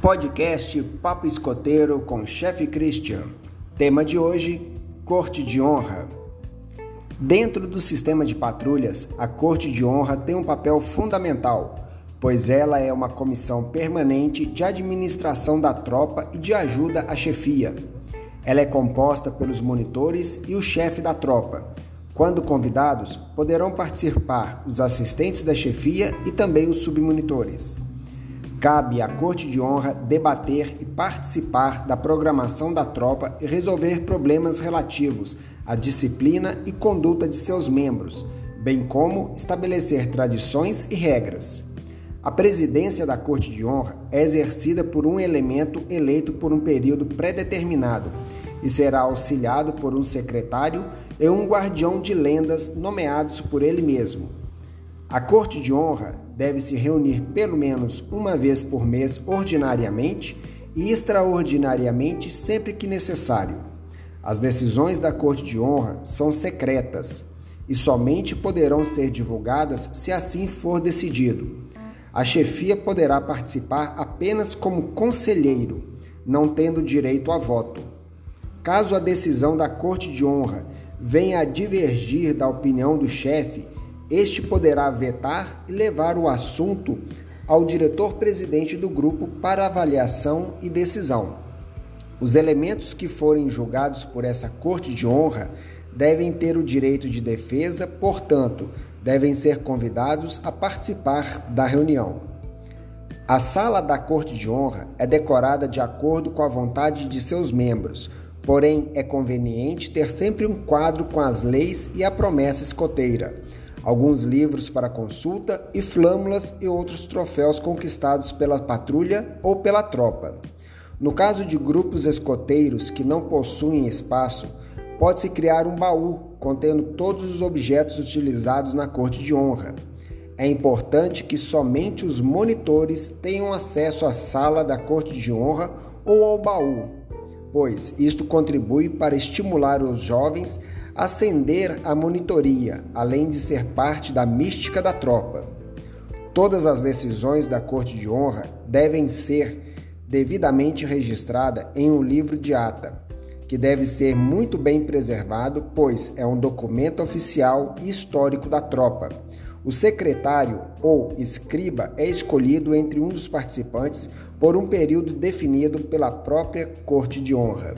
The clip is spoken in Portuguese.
Podcast Papo Escoteiro com Chefe Christian. Tema de hoje: Corte de Honra. Dentro do sistema de patrulhas, a Corte de Honra tem um papel fundamental, pois ela é uma comissão permanente de administração da tropa e de ajuda à chefia. Ela é composta pelos monitores e o chefe da tropa. Quando convidados, poderão participar os assistentes da chefia e também os submonitores. Cabe à Corte de Honra debater e participar da programação da tropa e resolver problemas relativos à disciplina e conduta de seus membros, bem como estabelecer tradições e regras. A presidência da Corte de Honra é exercida por um elemento eleito por um período pré-determinado e será auxiliado por um secretário e um guardião de lendas nomeados por ele mesmo. A Corte de Honra deve se reunir pelo menos uma vez por mês ordinariamente e extraordinariamente sempre que necessário. As decisões da Corte de Honra são secretas e somente poderão ser divulgadas se assim for decidido. A chefia poderá participar apenas como conselheiro, não tendo direito a voto. Caso a decisão da Corte de Honra venha a divergir da opinião do chefe, este poderá vetar e levar o assunto ao diretor-presidente do grupo para avaliação e decisão. Os elementos que forem julgados por essa corte de honra devem ter o direito de defesa, portanto, devem ser convidados a participar da reunião. A sala da corte de honra é decorada de acordo com a vontade de seus membros, porém é conveniente ter sempre um quadro com as leis e a promessa escoteira alguns livros para consulta e flâmulas e outros troféus conquistados pela patrulha ou pela tropa. No caso de grupos escoteiros que não possuem espaço, pode-se criar um baú contendo todos os objetos utilizados na corte de honra. É importante que somente os monitores tenham acesso à sala da corte de honra ou ao baú, pois isto contribui para estimular os jovens ascender à monitoria, além de ser parte da mística da tropa. Todas as decisões da Corte de Honra devem ser devidamente registradas em um livro de ata, que deve ser muito bem preservado, pois é um documento oficial e histórico da tropa. O secretário ou escriba é escolhido entre um dos participantes por um período definido pela própria Corte de Honra.